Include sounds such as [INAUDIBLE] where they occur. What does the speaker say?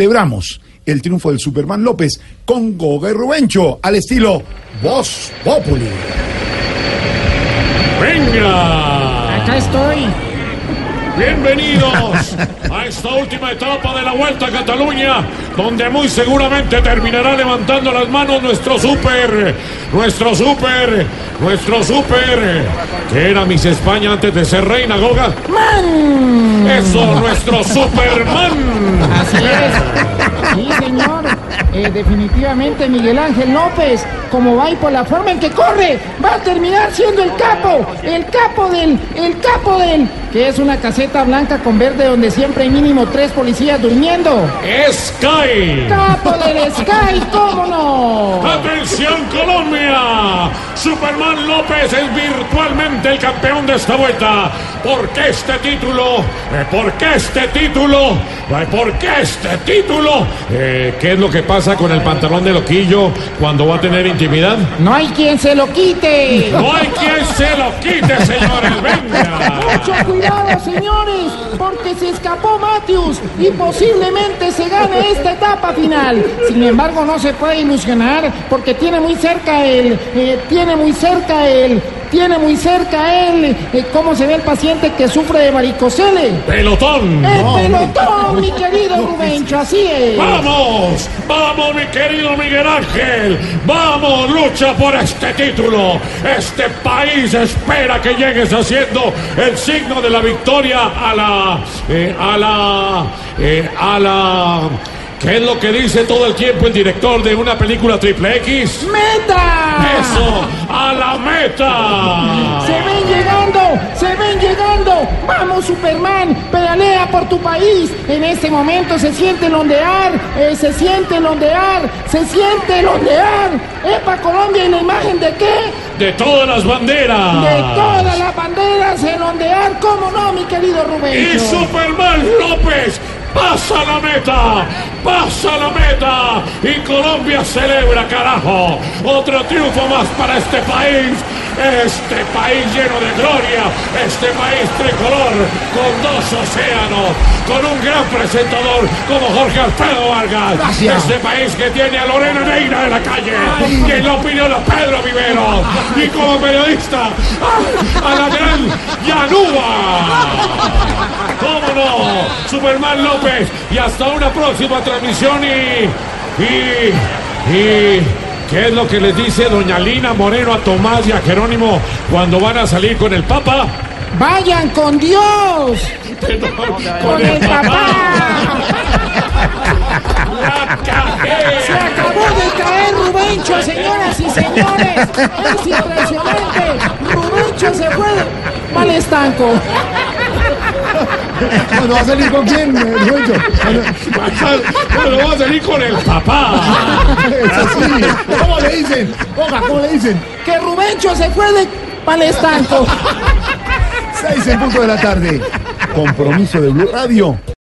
Celebramos el triunfo del Superman López con Goga y Rubencho al estilo Voz Populi. ¡Venga! Acá estoy. Bienvenidos a esta última etapa de la Vuelta a Cataluña, donde muy seguramente terminará levantando las manos nuestro super, nuestro super, nuestro super, que era Miss España antes de ser reina Goga. ¡Man! Eso, nuestro [LAUGHS] Superman. Así es. Sí, señor. Eh, definitivamente Miguel Ángel López, como va y por la forma en que corre, va a terminar siendo el capo, el capo del, el capo del, que es una caseta blanca con verde donde siempre hay mínimo tres policías durmiendo. Sky. Capo del Sky, ¿cómo no? ¡Atención Colombia! Superman López es virtualmente el campeón de esta vuelta. ¿Por qué este título? Eh, ¿Por qué este título? ¿Por qué este título? Eh, ¿Qué es lo que pasa con el pantalón de loquillo cuando va a tener intimidad? No hay quien se lo quite. No hay quien se lo quite, señores. Venga. Mucho cuidado, señores, porque se escapó Matthews y posiblemente se gane esta etapa final. Sin embargo, no se puede ilusionar porque tiene muy cerca él, eh, tiene muy cerca él, tiene muy cerca él. eh, ¿Cómo se ve el paciente que sufre de varicocele? Pelotón. El pelotón, mi [LAUGHS] querido Rubencho, así es. ¡Vamos! ¡Vamos, mi querido Miguel Ángel! ¡Vamos, lucha por este título! Este país espera que llegues haciendo el signo de la victoria a la... eh, a la... eh, a la... ¿Qué es lo que dice todo el tiempo el director de una película triple X? ¡Meta! ¡Eso! ¡A la meta! Se ven llegando, se ven llegando. Vamos, Superman, pedalea por tu país. En este momento se siente el ondear, eh, se siente el ondear, se siente el ondear. ¡Epa, Colombia! ¿Y la imagen de qué? ¡De todas las banderas! De todas las banderas, el ondear. ¿Cómo no, mi querido Y Rubén? Superman López pasa la meta, pasa la meta y Colombia celebra, carajo. Otro triunfo más para este país, este país lleno de gloria, este país tricolor con dos océanos, con un gran presentador como Jorge Alfredo Vargas. Gracias. Este país que tiene a Lorena Neira en la calle y en la opinión a Pedro Vivero y como periodista a, a la gran Yanúa. ¿Cómo no? Superman López. Y hasta una próxima transmisión y. Y. Y. ¿Qué es lo que les dice doña Lina Moreno a Tomás y a Jerónimo cuando van a salir con el Papa? Vayan con Dios, con el papá. ¡La Se cajé! acabó de caer Rubencho, señoras y señores. Es impresionante. Rubencho se fue mal estanco. Bueno, ¿va a salir con quién, Rubencho? Bueno, va a salir con el papá. Es así. ¿Cómo le dicen? ¿cómo le dicen? Que Rubencho se fue de mal estanco. Seis en punto de la tarde. Compromiso de Blue Radio.